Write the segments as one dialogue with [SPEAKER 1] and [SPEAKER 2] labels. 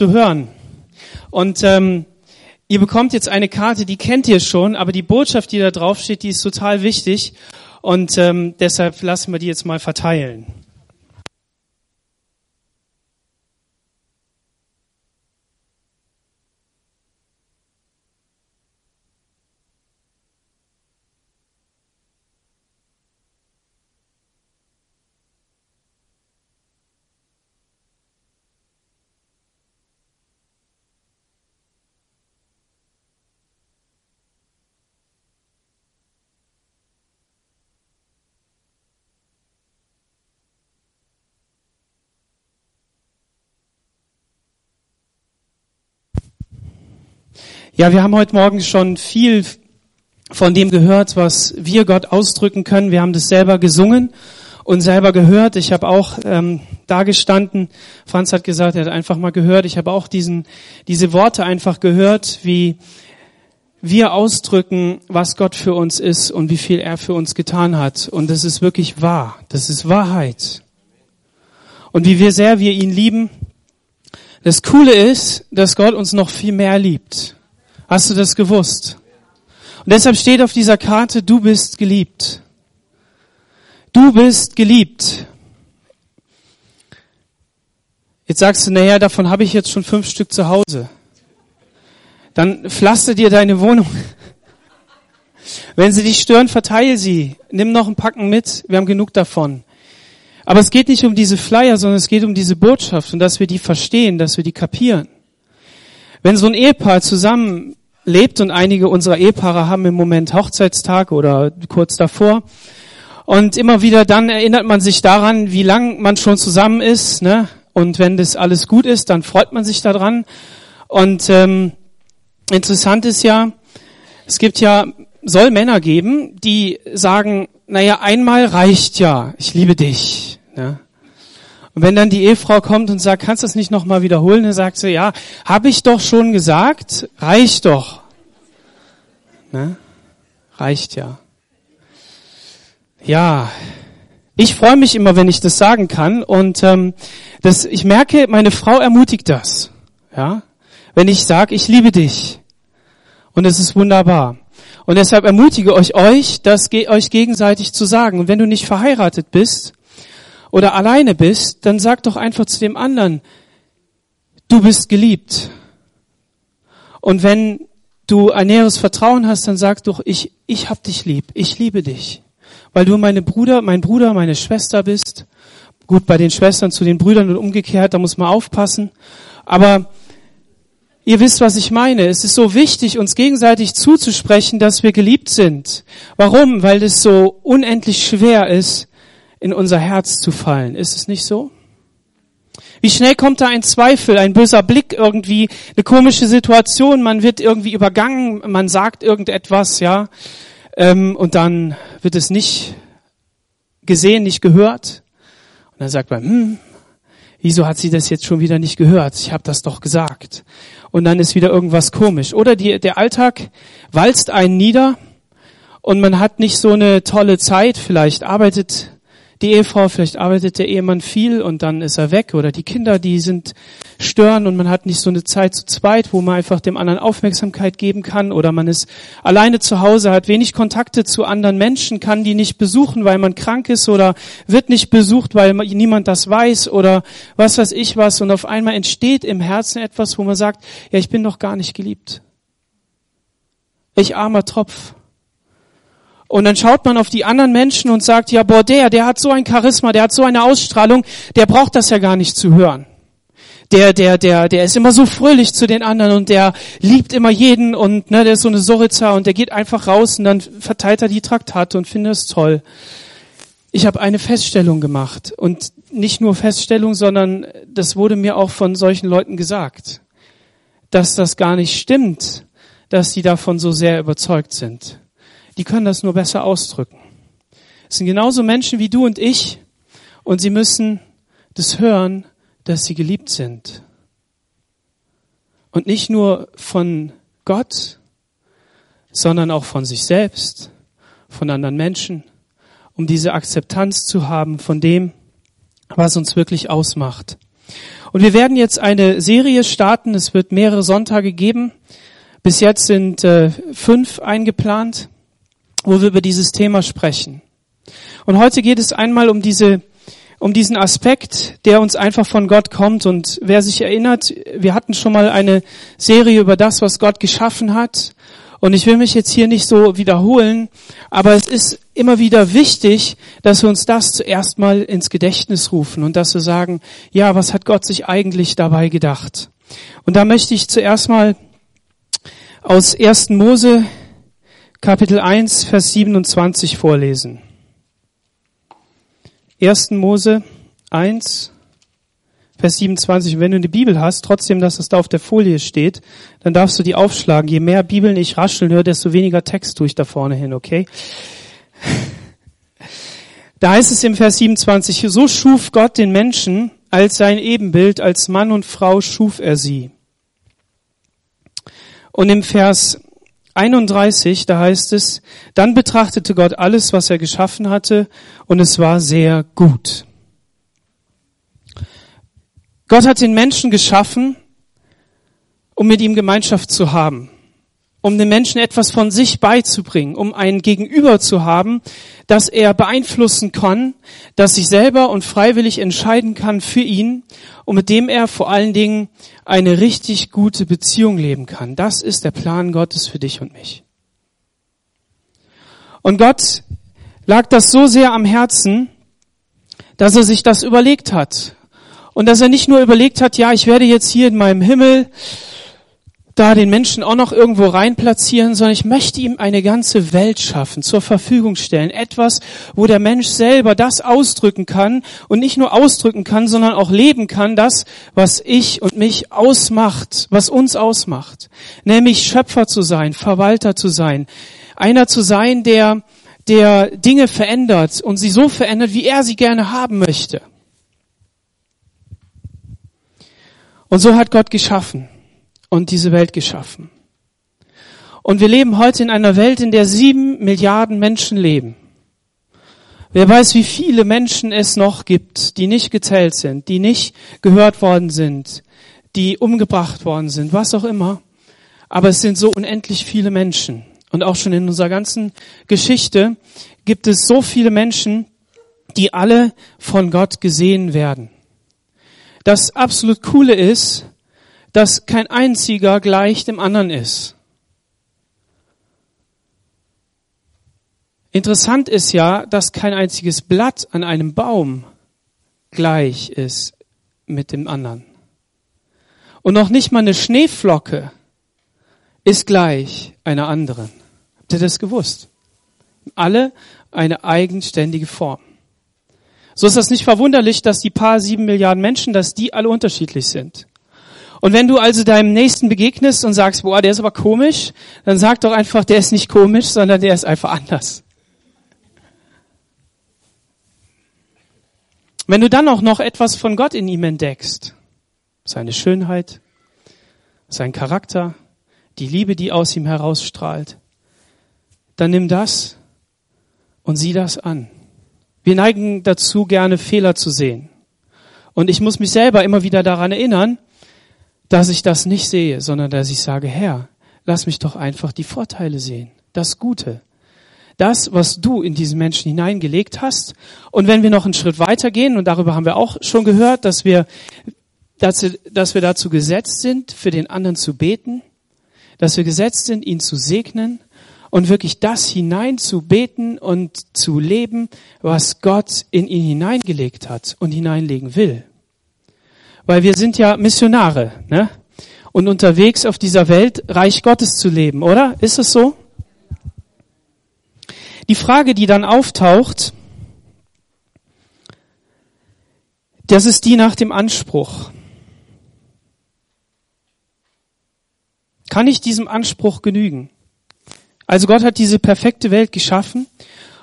[SPEAKER 1] zu hören. Und ähm, ihr bekommt jetzt eine Karte, die kennt ihr schon, aber die Botschaft, die da drauf steht, die ist total wichtig. Und ähm, deshalb lassen wir die jetzt mal verteilen. Ja, wir haben heute Morgen schon viel von dem gehört, was wir Gott ausdrücken können. Wir haben das selber gesungen und selber gehört. Ich habe auch ähm, da gestanden. Franz hat gesagt, er hat einfach mal gehört. Ich habe auch diesen, diese Worte einfach gehört, wie wir ausdrücken, was Gott für uns ist und wie viel er für uns getan hat. Und das ist wirklich wahr. Das ist Wahrheit. Und wie wir sehr wir ihn lieben. Das Coole ist, dass Gott uns noch viel mehr liebt. Hast du das gewusst? Und deshalb steht auf dieser Karte, du bist geliebt. Du bist geliebt. Jetzt sagst du, naja, davon habe ich jetzt schon fünf Stück zu Hause. Dann pflaster dir deine Wohnung. Wenn sie dich stören, verteile sie. Nimm noch ein Packen mit. Wir haben genug davon. Aber es geht nicht um diese Flyer, sondern es geht um diese Botschaft und dass wir die verstehen, dass wir die kapieren. Wenn so ein Ehepaar zusammen lebt und einige unserer Ehepaare haben im Moment Hochzeitstag oder kurz davor. Und immer wieder dann erinnert man sich daran, wie lang man schon zusammen ist. Ne? Und wenn das alles gut ist, dann freut man sich daran. Und ähm, interessant ist ja, es gibt ja, soll Männer geben, die sagen, naja, einmal reicht ja, ich liebe dich. Ne? Und wenn dann die Ehefrau kommt und sagt, kannst du das nicht nochmal wiederholen, dann sagt sie, ja, habe ich doch schon gesagt, reicht doch. Ne? Reicht ja. Ja, ich freue mich immer, wenn ich das sagen kann und ähm, das, ich merke, meine Frau ermutigt das. Ja, wenn ich sage, ich liebe dich und es ist wunderbar. Und deshalb ermutige ich euch, das euch gegenseitig zu sagen. Und wenn du nicht verheiratet bist, oder alleine bist, dann sag doch einfach zu dem anderen, du bist geliebt. Und wenn du ein näheres Vertrauen hast, dann sag doch, ich, ich hab dich lieb, ich liebe dich. Weil du meine Bruder, mein Bruder, meine Schwester bist. Gut, bei den Schwestern zu den Brüdern und umgekehrt, da muss man aufpassen. Aber ihr wisst, was ich meine. Es ist so wichtig, uns gegenseitig zuzusprechen, dass wir geliebt sind. Warum? Weil es so unendlich schwer ist, in unser Herz zu fallen. Ist es nicht so? Wie schnell kommt da ein Zweifel, ein böser Blick irgendwie, eine komische Situation, man wird irgendwie übergangen, man sagt irgendetwas, ja, ähm, und dann wird es nicht gesehen, nicht gehört. Und dann sagt man, hm, wieso hat sie das jetzt schon wieder nicht gehört? Ich habe das doch gesagt. Und dann ist wieder irgendwas komisch. Oder die, der Alltag walzt einen nieder und man hat nicht so eine tolle Zeit, vielleicht arbeitet die Ehefrau, vielleicht arbeitet der Ehemann viel und dann ist er weg oder die Kinder, die sind stören und man hat nicht so eine Zeit zu zweit, wo man einfach dem anderen Aufmerksamkeit geben kann oder man ist alleine zu Hause, hat wenig Kontakte zu anderen Menschen, kann die nicht besuchen, weil man krank ist oder wird nicht besucht, weil niemand das weiß oder was weiß ich was und auf einmal entsteht im Herzen etwas, wo man sagt, ja, ich bin doch gar nicht geliebt. Ich armer Tropf. Und dann schaut man auf die anderen Menschen und sagt, ja, boah, der, der hat so ein Charisma, der hat so eine Ausstrahlung, der braucht das ja gar nicht zu hören. Der, der, der, der ist immer so fröhlich zu den anderen und der liebt immer jeden und ne, der ist so eine Soritza und der geht einfach raus und dann verteilt er die Traktate und findet es toll. Ich habe eine Feststellung gemacht und nicht nur Feststellung, sondern das wurde mir auch von solchen Leuten gesagt, dass das gar nicht stimmt, dass sie davon so sehr überzeugt sind die können das nur besser ausdrücken. Es sind genauso Menschen wie du und ich und sie müssen das hören, dass sie geliebt sind. Und nicht nur von Gott, sondern auch von sich selbst, von anderen Menschen, um diese Akzeptanz zu haben von dem, was uns wirklich ausmacht. Und wir werden jetzt eine Serie starten. Es wird mehrere Sonntage geben. Bis jetzt sind äh, fünf eingeplant, wo wir über dieses Thema sprechen. Und heute geht es einmal um diese um diesen Aspekt, der uns einfach von Gott kommt. Und wer sich erinnert, wir hatten schon mal eine Serie über das, was Gott geschaffen hat. Und ich will mich jetzt hier nicht so wiederholen, aber es ist immer wieder wichtig, dass wir uns das zuerst mal ins Gedächtnis rufen und dass wir sagen, ja, was hat Gott sich eigentlich dabei gedacht? Und da möchte ich zuerst mal aus 1. Mose Kapitel 1, Vers 27 vorlesen. 1. Mose 1, Vers 27. wenn du eine Bibel hast, trotzdem, dass es da auf der Folie steht, dann darfst du die aufschlagen. Je mehr Bibeln ich rascheln höre, desto weniger Text tue ich da vorne hin, okay? Da heißt es im Vers 27, so schuf Gott den Menschen als sein Ebenbild, als Mann und Frau schuf er sie. Und im Vers 31, da heißt es, dann betrachtete Gott alles, was er geschaffen hatte, und es war sehr gut. Gott hat den Menschen geschaffen, um mit ihm Gemeinschaft zu haben, um den Menschen etwas von sich beizubringen, um ein Gegenüber zu haben, das er beeinflussen kann, das sich selber und freiwillig entscheiden kann für ihn und mit dem er vor allen Dingen eine richtig gute Beziehung leben kann. Das ist der Plan Gottes für dich und mich. Und Gott lag das so sehr am Herzen, dass er sich das überlegt hat und dass er nicht nur überlegt hat, ja, ich werde jetzt hier in meinem Himmel da den Menschen auch noch irgendwo rein sondern ich möchte ihm eine ganze Welt schaffen, zur Verfügung stellen. Etwas, wo der Mensch selber das ausdrücken kann und nicht nur ausdrücken kann, sondern auch leben kann, das, was ich und mich ausmacht, was uns ausmacht. Nämlich Schöpfer zu sein, Verwalter zu sein, einer zu sein, der, der Dinge verändert und sie so verändert, wie er sie gerne haben möchte. Und so hat Gott geschaffen und diese Welt geschaffen. Und wir leben heute in einer Welt, in der sieben Milliarden Menschen leben. Wer weiß, wie viele Menschen es noch gibt, die nicht gezählt sind, die nicht gehört worden sind, die umgebracht worden sind, was auch immer. Aber es sind so unendlich viele Menschen. Und auch schon in unserer ganzen Geschichte gibt es so viele Menschen, die alle von Gott gesehen werden. Das absolut Coole ist, dass kein einziger gleich dem anderen ist. Interessant ist ja, dass kein einziges Blatt an einem Baum gleich ist mit dem anderen. Und noch nicht mal eine Schneeflocke ist gleich einer anderen. Habt ihr das gewusst? Alle eine eigenständige Form. So ist das nicht verwunderlich, dass die paar sieben Milliarden Menschen, dass die alle unterschiedlich sind. Und wenn du also deinem Nächsten begegnest und sagst, boah, der ist aber komisch, dann sag doch einfach, der ist nicht komisch, sondern der ist einfach anders. Wenn du dann auch noch etwas von Gott in ihm entdeckst, seine Schönheit, sein Charakter, die Liebe, die aus ihm herausstrahlt, dann nimm das und sieh das an. Wir neigen dazu, gerne Fehler zu sehen. Und ich muss mich selber immer wieder daran erinnern, dass ich das nicht sehe, sondern dass ich sage, Herr, lass mich doch einfach die Vorteile sehen, das Gute, das, was du in diesen Menschen hineingelegt hast. Und wenn wir noch einen Schritt weitergehen, und darüber haben wir auch schon gehört, dass wir, wir, dass wir dazu gesetzt sind, für den anderen zu beten, dass wir gesetzt sind, ihn zu segnen und wirklich das hineinzubeten und zu leben, was Gott in ihn hineingelegt hat und hineinlegen will. Weil wir sind ja Missionare, ne? Und unterwegs auf dieser Welt Reich Gottes zu leben, oder? Ist es so? Die Frage, die dann auftaucht, das ist die nach dem Anspruch. Kann ich diesem Anspruch genügen? Also Gott hat diese perfekte Welt geschaffen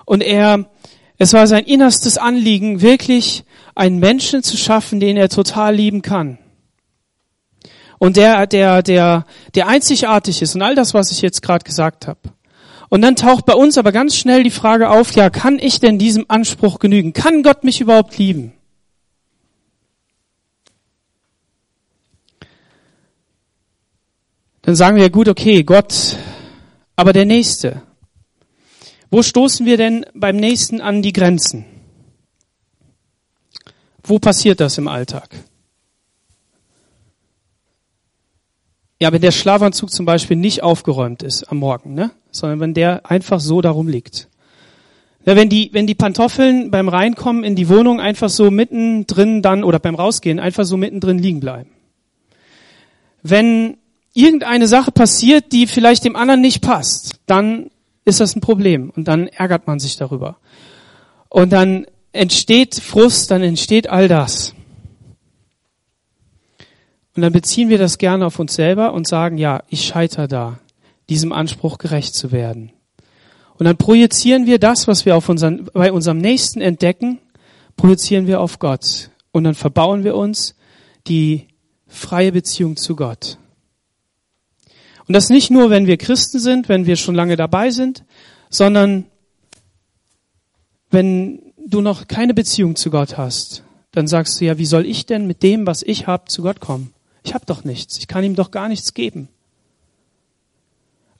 [SPEAKER 1] und er, es war sein innerstes Anliegen, wirklich einen Menschen zu schaffen, den er total lieben kann. Und der, der, der, der einzigartig ist und all das, was ich jetzt gerade gesagt habe. Und dann taucht bei uns aber ganz schnell die Frage auf, ja, kann ich denn diesem Anspruch genügen? Kann Gott mich überhaupt lieben? Dann sagen wir, gut, okay, Gott, aber der Nächste. Wo stoßen wir denn beim Nächsten an die Grenzen? Wo passiert das im Alltag? Ja, wenn der Schlafanzug zum Beispiel nicht aufgeräumt ist am Morgen, ne? sondern wenn der einfach so darum liegt. Ja, wenn die, wenn die Pantoffeln beim Reinkommen in die Wohnung einfach so mittendrin dann oder beim Rausgehen einfach so mittendrin liegen bleiben. Wenn irgendeine Sache passiert, die vielleicht dem anderen nicht passt, dann ist das ein Problem und dann ärgert man sich darüber. Und dann entsteht Frust, dann entsteht all das. Und dann beziehen wir das gerne auf uns selber und sagen, ja, ich scheitere da, diesem Anspruch gerecht zu werden. Und dann projizieren wir das, was wir auf unseren, bei unserem Nächsten entdecken, projizieren wir auf Gott. Und dann verbauen wir uns die freie Beziehung zu Gott. Und das nicht nur, wenn wir Christen sind, wenn wir schon lange dabei sind, sondern wenn du noch keine Beziehung zu Gott hast, dann sagst du ja, wie soll ich denn mit dem, was ich habe, zu Gott kommen? Ich habe doch nichts. Ich kann ihm doch gar nichts geben.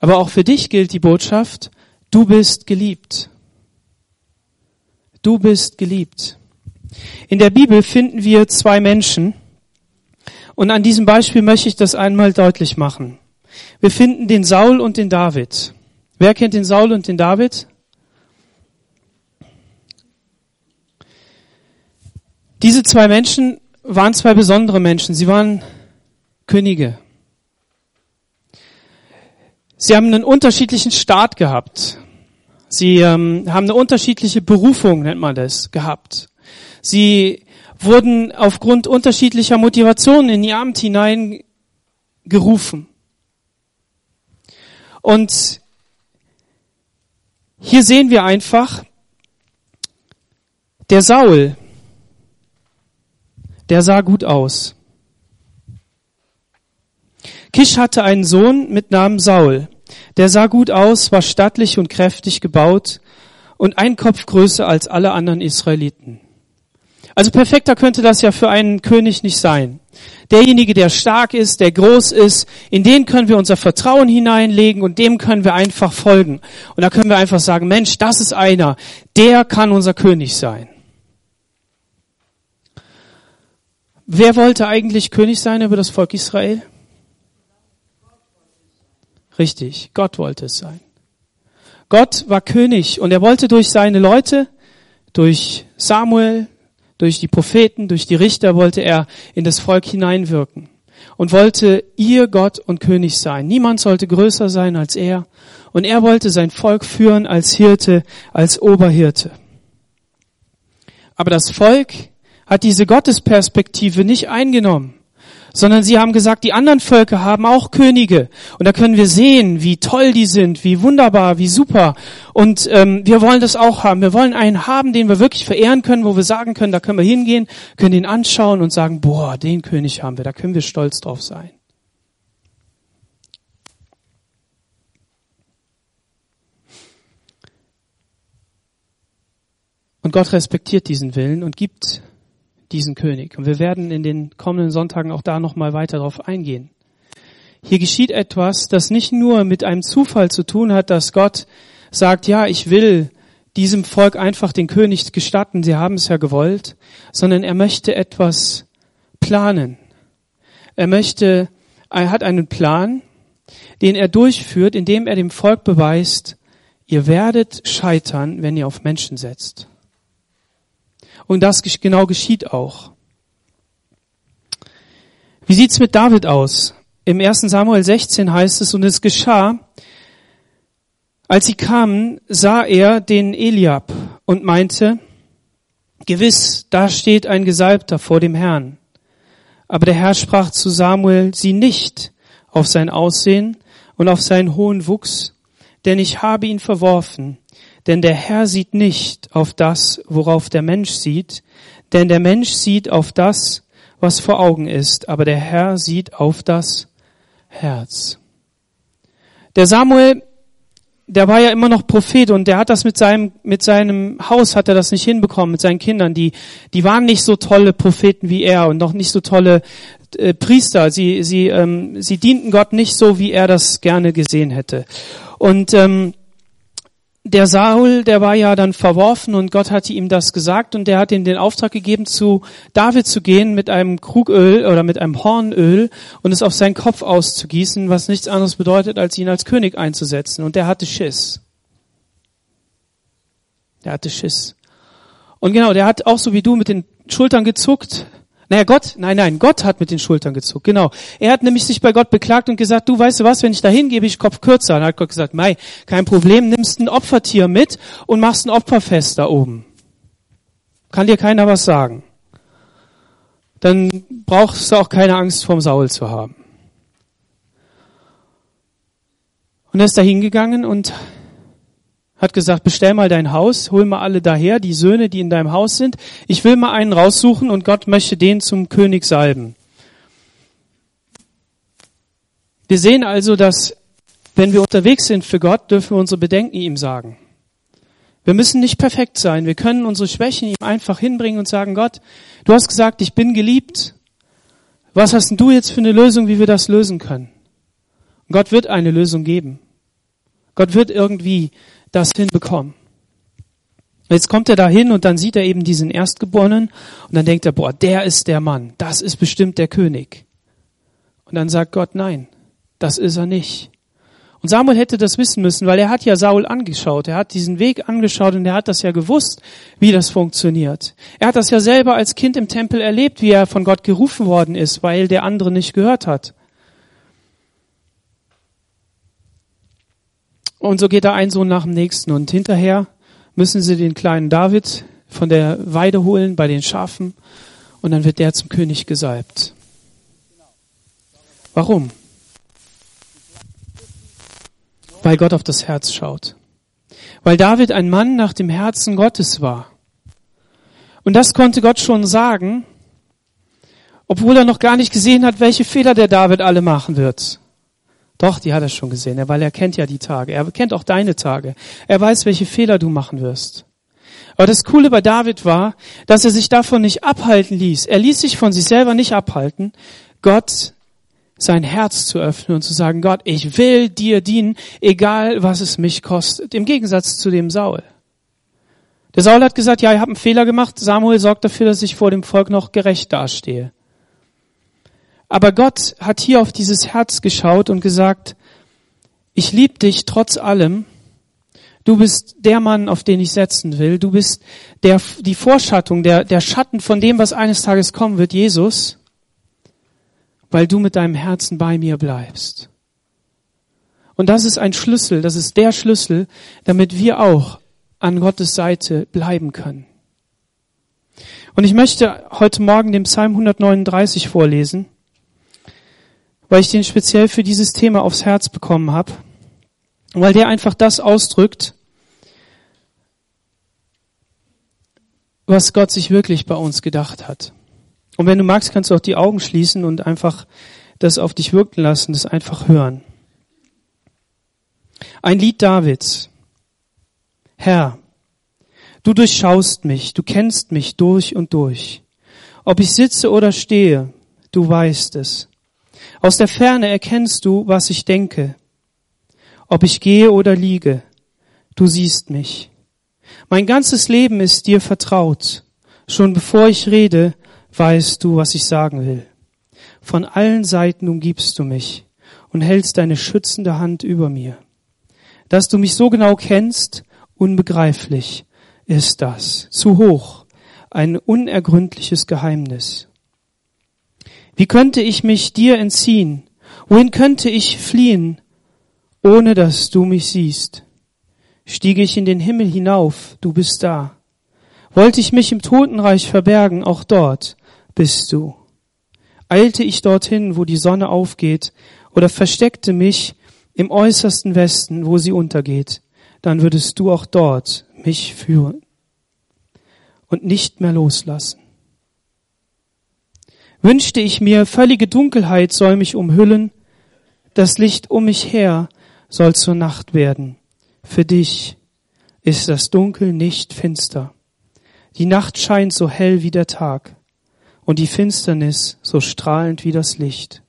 [SPEAKER 1] Aber auch für dich gilt die Botschaft, du bist geliebt. Du bist geliebt. In der Bibel finden wir zwei Menschen. Und an diesem Beispiel möchte ich das einmal deutlich machen. Wir finden den Saul und den David. Wer kennt den Saul und den David? Diese zwei Menschen waren zwei besondere Menschen. Sie waren Könige. Sie haben einen unterschiedlichen Start gehabt. Sie ähm, haben eine unterschiedliche Berufung, nennt man das, gehabt. Sie wurden aufgrund unterschiedlicher Motivationen in ihr Amt hineingerufen. Und hier sehen wir einfach, der Saul, der sah gut aus. Kisch hatte einen Sohn mit Namen Saul. Der sah gut aus, war stattlich und kräftig gebaut und ein Kopf größer als alle anderen Israeliten. Also perfekter könnte das ja für einen König nicht sein. Derjenige, der stark ist, der groß ist, in den können wir unser Vertrauen hineinlegen und dem können wir einfach folgen. Und da können wir einfach sagen, Mensch, das ist einer, der kann unser König sein. Wer wollte eigentlich König sein über das Volk Israel? Richtig, Gott wollte es sein. Gott war König und er wollte durch seine Leute, durch Samuel, durch die Propheten, durch die Richter wollte er in das Volk hineinwirken und wollte ihr Gott und König sein. Niemand sollte größer sein als er und er wollte sein Volk führen als Hirte, als Oberhirte. Aber das Volk hat diese Gottesperspektive nicht eingenommen sondern sie haben gesagt, die anderen Völker haben auch Könige. Und da können wir sehen, wie toll die sind, wie wunderbar, wie super. Und ähm, wir wollen das auch haben. Wir wollen einen haben, den wir wirklich verehren können, wo wir sagen können, da können wir hingehen, können ihn anschauen und sagen, boah, den König haben wir, da können wir stolz drauf sein. Und Gott respektiert diesen Willen und gibt diesen König. Und wir werden in den kommenden Sonntagen auch da nochmal weiter darauf eingehen. Hier geschieht etwas, das nicht nur mit einem Zufall zu tun hat, dass Gott sagt, ja, ich will diesem Volk einfach den König gestatten, sie haben es ja gewollt, sondern er möchte etwas planen. Er möchte, er hat einen Plan, den er durchführt, indem er dem Volk beweist, ihr werdet scheitern, wenn ihr auf Menschen setzt. Und das genau geschieht auch. Wie sieht's mit David aus? Im 1. Samuel 16 heißt es, und es geschah, als sie kamen, sah er den Eliab und meinte, gewiss, da steht ein Gesalbter vor dem Herrn. Aber der Herr sprach zu Samuel, sieh nicht auf sein Aussehen und auf seinen hohen Wuchs, denn ich habe ihn verworfen. Denn der Herr sieht nicht auf das, worauf der Mensch sieht, denn der Mensch sieht auf das, was vor Augen ist, aber der Herr sieht auf das Herz. Der Samuel, der war ja immer noch Prophet und der hat das mit seinem, mit seinem Haus hat er das nicht hinbekommen, mit seinen Kindern. Die, die waren nicht so tolle Propheten wie er und noch nicht so tolle äh, Priester. Sie, sie, ähm, sie dienten Gott nicht so, wie er das gerne gesehen hätte. Und ähm, der Saul, der war ja dann verworfen und Gott hatte ihm das gesagt und der hat ihm den Auftrag gegeben, zu David zu gehen mit einem Krugöl oder mit einem Hornöl und es auf seinen Kopf auszugießen, was nichts anderes bedeutet, als ihn als König einzusetzen. Und der hatte Schiss. Der hatte Schiss. Und genau, der hat auch so wie du mit den Schultern gezuckt, naja, Gott, nein, nein, Gott hat mit den Schultern gezuckt, genau. Er hat nämlich sich bei Gott beklagt und gesagt, du weißt du was, wenn ich da hingehe, ich Kopf kürzer. Dann hat Gott gesagt, Mei, kein Problem, nimmst ein Opfertier mit und machst ein Opferfest da oben. Kann dir keiner was sagen. Dann brauchst du auch keine Angst vorm Saul zu haben. Und er ist da hingegangen und hat gesagt, bestell mal dein Haus, hol mal alle daher, die Söhne, die in deinem Haus sind. Ich will mal einen raussuchen und Gott möchte den zum König salben. Wir sehen also, dass wenn wir unterwegs sind für Gott, dürfen wir unsere Bedenken ihm sagen. Wir müssen nicht perfekt sein. Wir können unsere Schwächen ihm einfach hinbringen und sagen, Gott, du hast gesagt, ich bin geliebt. Was hast denn du jetzt für eine Lösung, wie wir das lösen können? Und Gott wird eine Lösung geben. Gott wird irgendwie das hinbekommen. Jetzt kommt er da hin und dann sieht er eben diesen Erstgeborenen und dann denkt er, boah, der ist der Mann, das ist bestimmt der König. Und dann sagt Gott, nein, das ist er nicht. Und Samuel hätte das wissen müssen, weil er hat ja Saul angeschaut, er hat diesen Weg angeschaut und er hat das ja gewusst, wie das funktioniert. Er hat das ja selber als Kind im Tempel erlebt, wie er von Gott gerufen worden ist, weil der andere nicht gehört hat. Und so geht da ein Sohn nach dem nächsten. Und hinterher müssen sie den kleinen David von der Weide holen bei den Schafen. Und dann wird der zum König gesalbt. Warum? Weil Gott auf das Herz schaut. Weil David ein Mann nach dem Herzen Gottes war. Und das konnte Gott schon sagen, obwohl er noch gar nicht gesehen hat, welche Fehler der David alle machen wird. Doch, die hat er schon gesehen, weil er kennt ja die Tage. Er kennt auch deine Tage. Er weiß, welche Fehler du machen wirst. Aber das Coole bei David war, dass er sich davon nicht abhalten ließ. Er ließ sich von sich selber nicht abhalten, Gott sein Herz zu öffnen und zu sagen, Gott, ich will dir dienen, egal was es mich kostet. Im Gegensatz zu dem Saul. Der Saul hat gesagt, ja, ich habe einen Fehler gemacht. Samuel sorgt dafür, dass ich vor dem Volk noch gerecht dastehe. Aber Gott hat hier auf dieses Herz geschaut und gesagt, ich liebe dich trotz allem. Du bist der Mann, auf den ich setzen will. Du bist der, die Vorschattung, der, der Schatten von dem, was eines Tages kommen wird, Jesus, weil du mit deinem Herzen bei mir bleibst. Und das ist ein Schlüssel, das ist der Schlüssel, damit wir auch an Gottes Seite bleiben können. Und ich möchte heute Morgen den Psalm 139 vorlesen weil ich den speziell für dieses Thema aufs Herz bekommen habe, weil der einfach das ausdrückt, was Gott sich wirklich bei uns gedacht hat. Und wenn du magst, kannst du auch die Augen schließen und einfach das auf dich wirken lassen, das einfach hören. Ein Lied Davids. Herr, du durchschaust mich, du kennst mich durch und durch. Ob ich sitze oder stehe, du weißt es. Aus der Ferne erkennst du, was ich denke. Ob ich gehe oder liege, du siehst mich. Mein ganzes Leben ist dir vertraut. Schon bevor ich rede, weißt du, was ich sagen will. Von allen Seiten umgibst du mich und hältst deine schützende Hand über mir. Dass du mich so genau kennst, unbegreiflich ist das. Zu hoch, ein unergründliches Geheimnis. Wie könnte ich mich dir entziehen? Wohin könnte ich fliehen, ohne dass du mich siehst? Stiege ich in den Himmel hinauf, du bist da. Wollte ich mich im Totenreich verbergen, auch dort bist du. Eilte ich dorthin, wo die Sonne aufgeht, oder versteckte mich im äußersten Westen, wo sie untergeht, dann würdest du auch dort mich führen und nicht mehr loslassen. Wünschte ich mir, völlige Dunkelheit soll mich umhüllen, das Licht um mich her soll zur Nacht werden. Für dich ist das Dunkel nicht finster. Die Nacht scheint so hell wie der Tag. und die Finsternis so strahlend wie das Licht.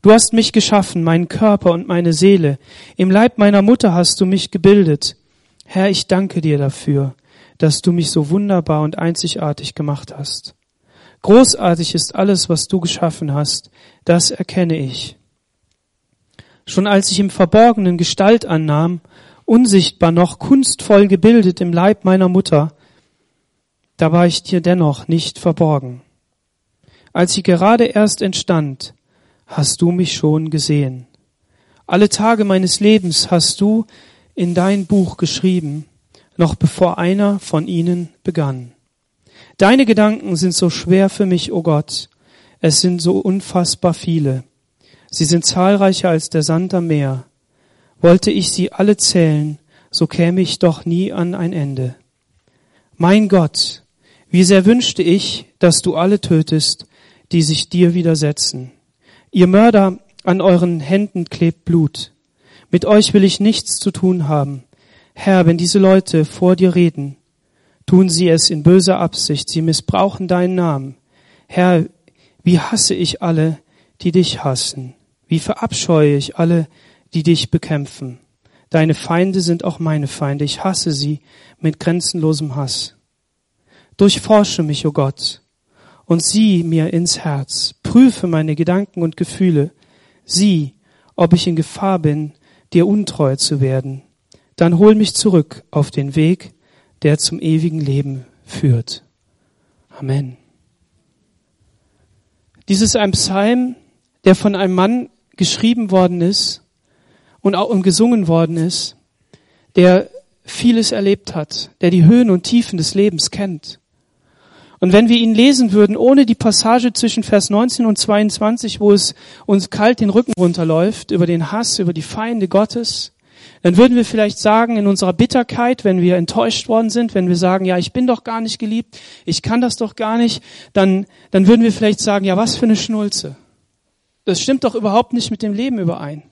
[SPEAKER 1] Du hast mich geschaffen, meinen Körper und meine Seele. Im Leib meiner Mutter hast du mich gebildet. Herr, ich danke dir dafür, dass du mich so wunderbar und einzigartig gemacht hast. Großartig ist alles, was du geschaffen hast, das erkenne ich. Schon als ich im Verborgenen Gestalt annahm, unsichtbar noch kunstvoll gebildet im Leib meiner Mutter, da war ich dir dennoch nicht verborgen. Als sie gerade erst entstand, hast du mich schon gesehen. Alle Tage meines Lebens hast du in dein Buch geschrieben, noch bevor einer von ihnen begann. Deine Gedanken sind so schwer für mich, o oh Gott. Es sind so unfassbar viele. Sie sind zahlreicher als der Sand am Meer. Wollte ich sie alle zählen, so käme ich doch nie an ein Ende. Mein Gott, wie sehr wünschte ich, dass du alle tötest, die sich dir widersetzen. Ihr Mörder, an euren Händen klebt Blut. Mit euch will ich nichts zu tun haben. Herr, wenn diese Leute vor dir reden, tun sie es in böser Absicht, sie missbrauchen deinen Namen. Herr, wie hasse ich alle, die dich hassen. Wie verabscheue ich alle, die dich bekämpfen. Deine Feinde sind auch meine Feinde. Ich hasse sie mit grenzenlosem Hass. Durchforsche mich, o oh Gott, und sieh mir ins Herz. Prüfe meine Gedanken und Gefühle. Sieh, ob ich in Gefahr bin, dir untreu zu werden. Dann hol mich zurück auf den Weg, der zum ewigen Leben führt. Amen. Dies ist ein Psalm, der von einem Mann geschrieben worden ist und auch gesungen worden ist, der vieles erlebt hat, der die Höhen und Tiefen des Lebens kennt. Und wenn wir ihn lesen würden, ohne die Passage zwischen Vers 19 und 22, wo es uns kalt den Rücken runterläuft, über den Hass, über die Feinde Gottes, dann würden wir vielleicht sagen, in unserer Bitterkeit, wenn wir enttäuscht worden sind, wenn wir sagen, ja, ich bin doch gar nicht geliebt, ich kann das doch gar nicht, dann, dann würden wir vielleicht sagen, ja, was für eine Schnulze. Das stimmt doch überhaupt nicht mit dem Leben überein.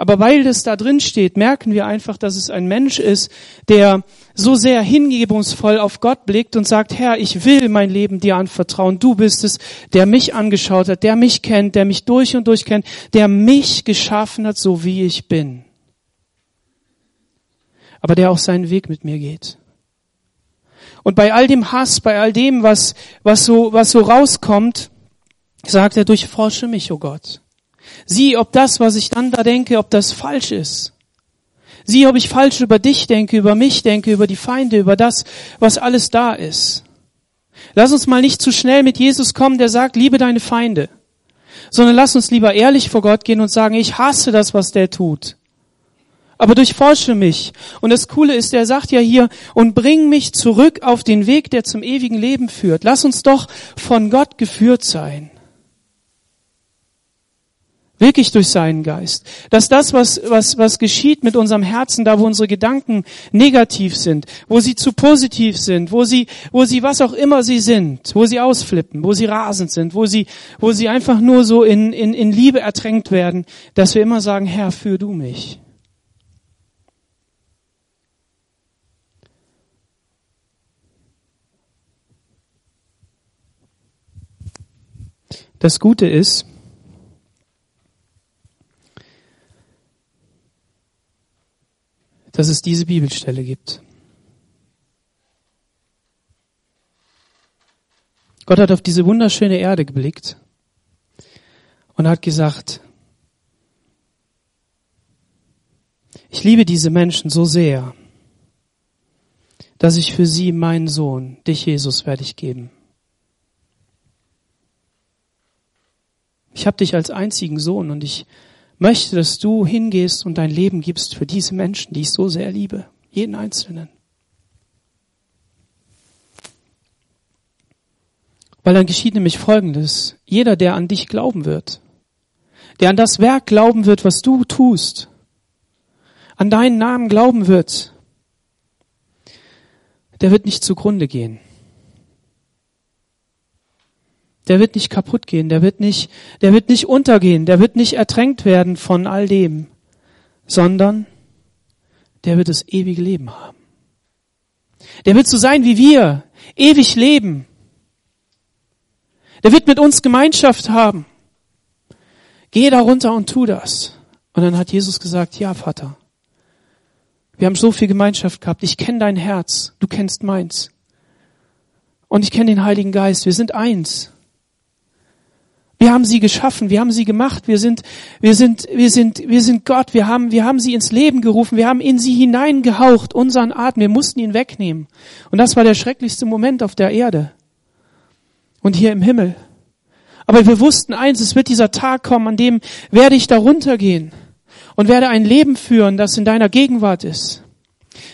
[SPEAKER 1] Aber weil das da drin steht, merken wir einfach, dass es ein Mensch ist, der so sehr hingebungsvoll auf Gott blickt und sagt, Herr, ich will mein Leben dir anvertrauen. Du bist es, der mich angeschaut hat, der mich kennt, der mich durch und durch kennt, der mich geschaffen hat, so wie ich bin. Aber der auch seinen Weg mit mir geht. Und bei all dem Hass, bei all dem, was, was so, was so rauskommt, sagt er, durchforsche mich, o oh Gott. Sieh, ob das, was ich dann da denke, ob das falsch ist. Sieh, ob ich falsch über dich denke, über mich denke, über die Feinde, über das, was alles da ist. Lass uns mal nicht zu schnell mit Jesus kommen, der sagt, liebe deine Feinde, sondern lass uns lieber ehrlich vor Gott gehen und sagen, ich hasse das, was der tut. Aber durchforsche mich. Und das Coole ist, er sagt ja hier, und bring mich zurück auf den Weg, der zum ewigen Leben führt. Lass uns doch von Gott geführt sein. Wirklich durch seinen Geist. Dass das, was, was, was geschieht mit unserem Herzen, da wo unsere Gedanken negativ sind, wo sie zu positiv sind, wo sie, wo sie was auch immer sie sind, wo sie ausflippen, wo sie rasend sind, wo sie, wo sie einfach nur so in, in, in Liebe ertränkt werden, dass wir immer sagen, Herr, führ du mich. Das Gute ist, dass es diese Bibelstelle gibt. Gott hat auf diese wunderschöne Erde geblickt und hat gesagt, ich liebe diese Menschen so sehr, dass ich für sie meinen Sohn, dich Jesus, werde ich geben. Ich habe dich als einzigen Sohn und ich möchte, dass du hingehst und dein Leben gibst für diese Menschen, die ich so sehr liebe. Jeden Einzelnen. Weil dann geschieht nämlich Folgendes. Jeder, der an dich glauben wird, der an das Werk glauben wird, was du tust, an deinen Namen glauben wird, der wird nicht zugrunde gehen der wird nicht kaputt gehen, der wird nicht, der wird nicht untergehen, der wird nicht ertränkt werden von all dem, sondern der wird das ewige Leben haben. Der wird so sein wie wir, ewig leben. Der wird mit uns Gemeinschaft haben. Geh da runter und tu das. Und dann hat Jesus gesagt, ja, Vater. Wir haben so viel Gemeinschaft gehabt. Ich kenne dein Herz. Du kennst meins. Und ich kenne den Heiligen Geist. Wir sind eins. Wir haben sie geschaffen, wir haben sie gemacht, wir sind, wir sind, wir sind, wir sind Gott, wir haben, wir haben sie ins Leben gerufen, wir haben in sie hineingehaucht, unseren Atem, wir mussten ihn wegnehmen. Und das war der schrecklichste Moment auf der Erde. Und hier im Himmel. Aber wir wussten eins, es wird dieser Tag kommen, an dem werde ich da runtergehen und werde ein Leben führen, das in deiner Gegenwart ist.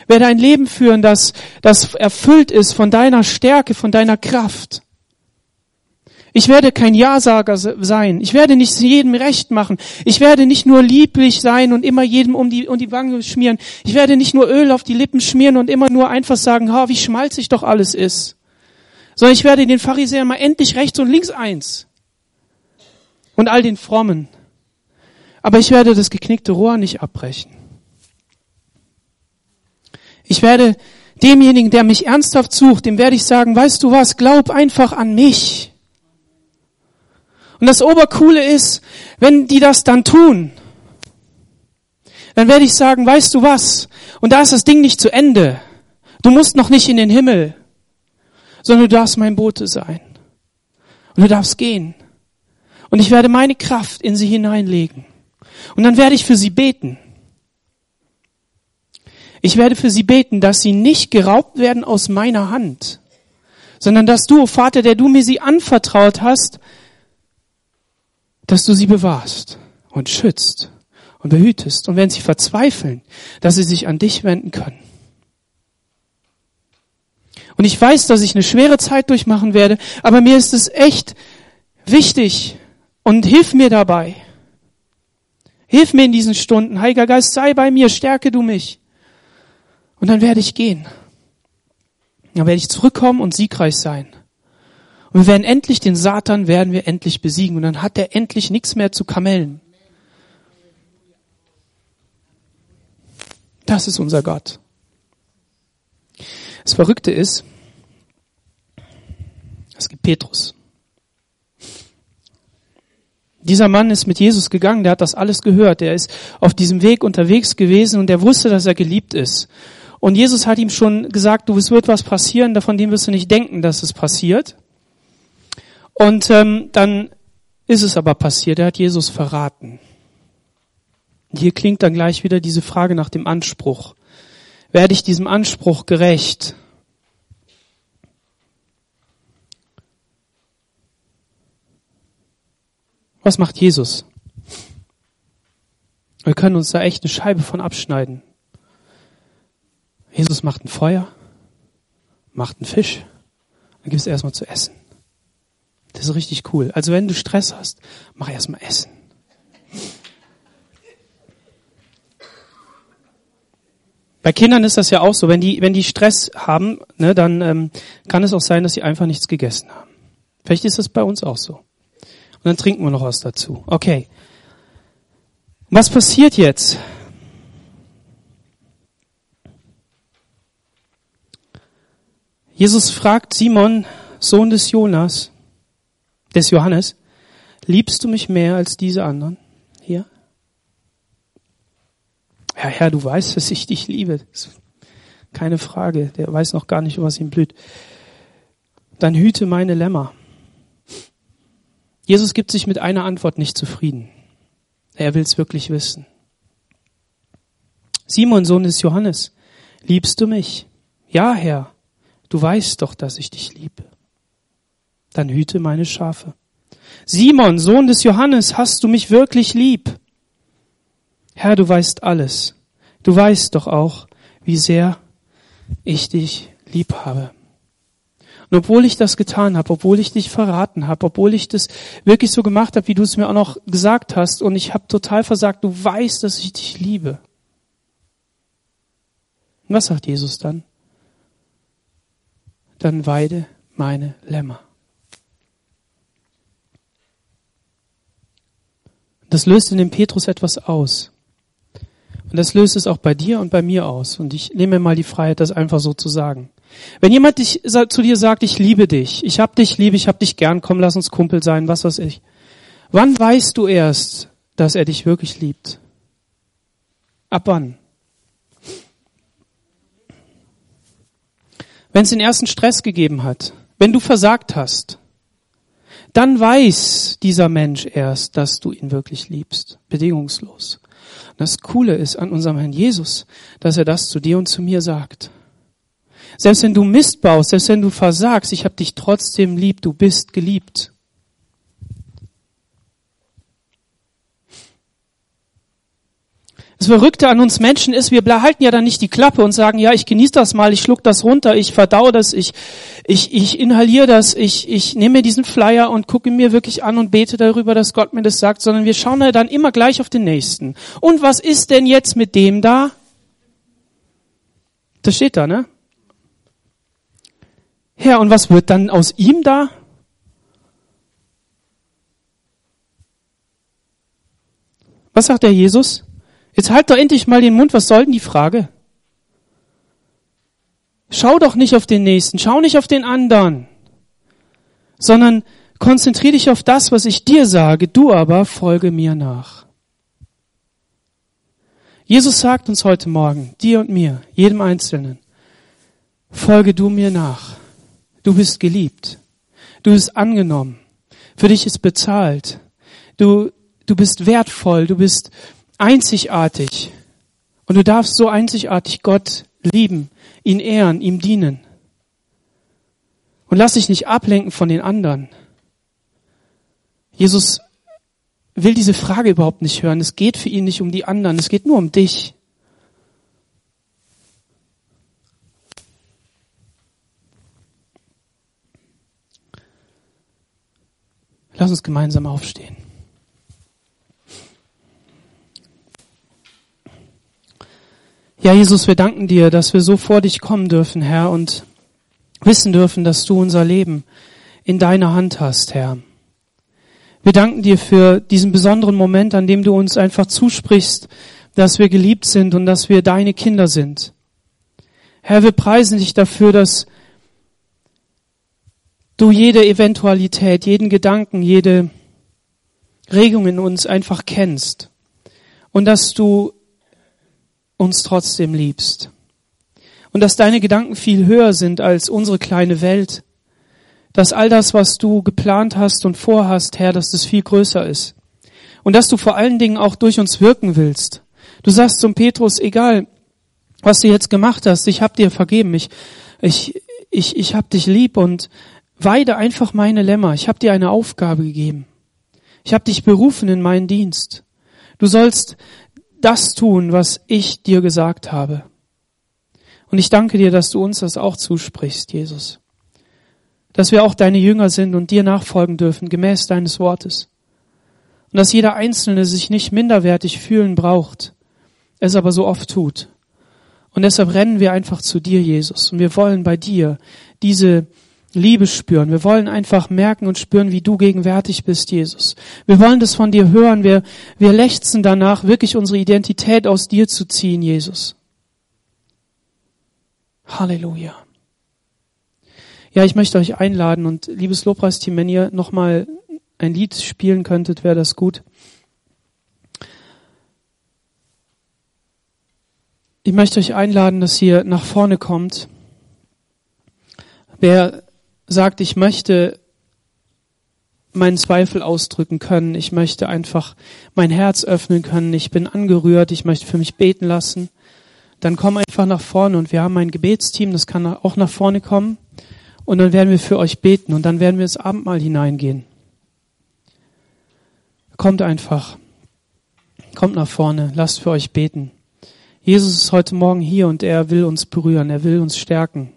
[SPEAKER 1] Werde ein Leben führen, das, das erfüllt ist von deiner Stärke, von deiner Kraft. Ich werde kein Ja-Sager sein. Ich werde nicht jedem recht machen. Ich werde nicht nur lieblich sein und immer jedem um die, um die Wange schmieren. Ich werde nicht nur Öl auf die Lippen schmieren und immer nur einfach sagen, ha, wie schmalzig doch alles ist. Sondern ich werde den Pharisäern mal endlich rechts und links eins. Und all den Frommen. Aber ich werde das geknickte Rohr nicht abbrechen. Ich werde demjenigen, der mich ernsthaft sucht, dem werde ich sagen, weißt du was, glaub einfach an mich. Und das Obercoole ist, wenn die das dann tun, dann werde ich sagen, weißt du was? Und da ist das Ding nicht zu Ende. Du musst noch nicht in den Himmel, sondern du darfst mein Bote sein. Und du darfst gehen. Und ich werde meine Kraft in sie hineinlegen. Und dann werde ich für sie beten. Ich werde für sie beten, dass sie nicht geraubt werden aus meiner Hand, sondern dass du, Vater, der du mir sie anvertraut hast, dass du sie bewahrst und schützt und behütest. Und wenn sie verzweifeln, dass sie sich an dich wenden können. Und ich weiß, dass ich eine schwere Zeit durchmachen werde, aber mir ist es echt wichtig und hilf mir dabei. Hilf mir in diesen Stunden. Heiliger Geist, sei bei mir, stärke du mich. Und dann werde ich gehen. Dann werde ich zurückkommen und siegreich sein. Und wir werden endlich den Satan, werden wir endlich besiegen. Und dann hat er endlich nichts mehr zu kamellen. Das ist unser Gott. Das Verrückte ist, es gibt Petrus. Dieser Mann ist mit Jesus gegangen, der hat das alles gehört, der ist auf diesem Weg unterwegs gewesen und der wusste, dass er geliebt ist. Und Jesus hat ihm schon gesagt, du, es wird was passieren, davon dem wirst du nicht denken, dass es passiert. Und ähm, dann ist es aber passiert, er hat Jesus verraten. Hier klingt dann gleich wieder diese Frage nach dem Anspruch. Werde ich diesem Anspruch gerecht? Was macht Jesus? Wir können uns da echt eine Scheibe von abschneiden. Jesus macht ein Feuer, macht einen Fisch, dann gibt es erstmal zu essen. Das ist richtig cool. Also wenn du Stress hast, mach erstmal Essen. Bei Kindern ist das ja auch so. Wenn die, wenn die Stress haben, ne, dann ähm, kann es auch sein, dass sie einfach nichts gegessen haben. Vielleicht ist das bei uns auch so. Und dann trinken wir noch was dazu. Okay. Was passiert jetzt? Jesus fragt Simon, Sohn des Jonas, des Johannes, liebst du mich mehr als diese anderen hier? Ja, Herr, du weißt, dass ich dich liebe. Keine Frage. Der weiß noch gar nicht, was ihm blüht. Dann hüte meine Lämmer. Jesus gibt sich mit einer Antwort nicht zufrieden. Er will es wirklich wissen. Simon, Sohn des Johannes, liebst du mich? Ja, Herr, du weißt doch, dass ich dich liebe dann hüte meine Schafe. Simon, Sohn des Johannes, hast du mich wirklich lieb? Herr, du weißt alles. Du weißt doch auch, wie sehr ich dich lieb habe. Und obwohl ich das getan habe, obwohl ich dich verraten habe, obwohl ich das wirklich so gemacht habe, wie du es mir auch noch gesagt hast, und ich habe total versagt, du weißt, dass ich dich liebe. Und was sagt Jesus dann? Dann weide meine Lämmer. Das löst in dem Petrus etwas aus. Und das löst es auch bei dir und bei mir aus. Und ich nehme mal die Freiheit, das einfach so zu sagen. Wenn jemand dich, zu dir sagt, ich liebe dich, ich hab dich lieb, ich hab dich gern, komm, lass uns Kumpel sein, was weiß ich. Wann weißt du erst, dass er dich wirklich liebt? Ab wann? Wenn es den ersten Stress gegeben hat, wenn du versagt hast, dann weiß dieser Mensch erst, dass du ihn wirklich liebst, bedingungslos. das Coole ist an unserem Herrn Jesus, dass er das zu dir und zu mir sagt. Selbst wenn du Mist baust, selbst wenn du versagst, ich habe dich trotzdem lieb, du bist geliebt. Das Verrückte an uns Menschen ist, wir halten ja dann nicht die Klappe und sagen, ja, ich genieße das mal, ich schluck das runter, ich verdau das, ich, ich, ich inhaliere das, ich, ich nehme mir diesen Flyer und gucke mir wirklich an und bete darüber, dass Gott mir das sagt, sondern wir schauen ja dann immer gleich auf den Nächsten. Und was ist denn jetzt mit dem da? Das steht da, ne? Ja, und was wird dann aus ihm da? Was sagt der Jesus? Jetzt halt doch endlich mal den Mund, was soll denn die Frage? Schau doch nicht auf den Nächsten, schau nicht auf den anderen, sondern konzentriere dich auf das, was ich dir sage, du aber folge mir nach. Jesus sagt uns heute Morgen, dir und mir, jedem Einzelnen, folge du mir nach. Du bist geliebt. Du bist angenommen. Für dich ist bezahlt. Du, du bist wertvoll. Du bist einzigartig. Und du darfst so einzigartig Gott lieben, ihn ehren, ihm dienen. Und lass dich nicht ablenken von den anderen. Jesus will diese Frage überhaupt nicht hören. Es geht für ihn nicht um die anderen, es geht nur um dich. Lass uns gemeinsam aufstehen. Ja, Jesus, wir danken dir, dass wir so vor dich kommen dürfen, Herr, und wissen dürfen, dass du unser Leben in deiner Hand hast, Herr. Wir danken dir für diesen besonderen Moment, an dem du uns einfach zusprichst, dass wir geliebt sind und dass wir deine Kinder sind. Herr, wir preisen dich dafür, dass du jede Eventualität, jeden Gedanken, jede Regung in uns einfach kennst und dass du uns trotzdem liebst. Und dass deine Gedanken viel höher sind als unsere kleine Welt. Dass all das, was du geplant hast und vorhast, Herr, dass das viel größer ist. Und dass du vor allen Dingen auch durch uns wirken willst. Du sagst zum Petrus, egal, was du jetzt gemacht hast, ich hab dir vergeben, ich, ich, ich, ich hab dich lieb und weide einfach meine Lämmer. Ich hab dir eine Aufgabe gegeben. Ich hab dich berufen in meinen Dienst. Du sollst das tun, was ich dir gesagt habe. Und ich danke dir, dass du uns das auch zusprichst, Jesus. Dass wir auch deine Jünger sind und dir nachfolgen dürfen, gemäß deines Wortes. Und dass jeder Einzelne sich nicht minderwertig fühlen braucht, es aber so oft tut. Und deshalb rennen wir einfach zu dir, Jesus. Und wir wollen bei dir diese Liebe spüren. Wir wollen einfach merken und spüren, wie du gegenwärtig bist, Jesus. Wir wollen das von dir hören. Wir, wir lechzen danach, wirklich unsere Identität aus dir zu ziehen, Jesus. Halleluja. Ja, ich möchte euch einladen und liebes Lobpreisteam, wenn ihr nochmal ein Lied spielen könntet, wäre das gut. Ich möchte euch einladen, dass ihr nach vorne kommt. Wer sagt, ich möchte meinen Zweifel ausdrücken können, ich möchte einfach mein Herz öffnen können, ich bin angerührt, ich möchte für mich beten lassen, dann komm einfach nach vorne und wir haben ein Gebetsteam, das kann auch nach vorne kommen. Und dann werden wir für euch beten und dann werden wir ins Abendmahl hineingehen. Kommt einfach, kommt nach vorne, lasst für euch beten. Jesus ist heute Morgen hier und er will uns berühren, er will uns stärken.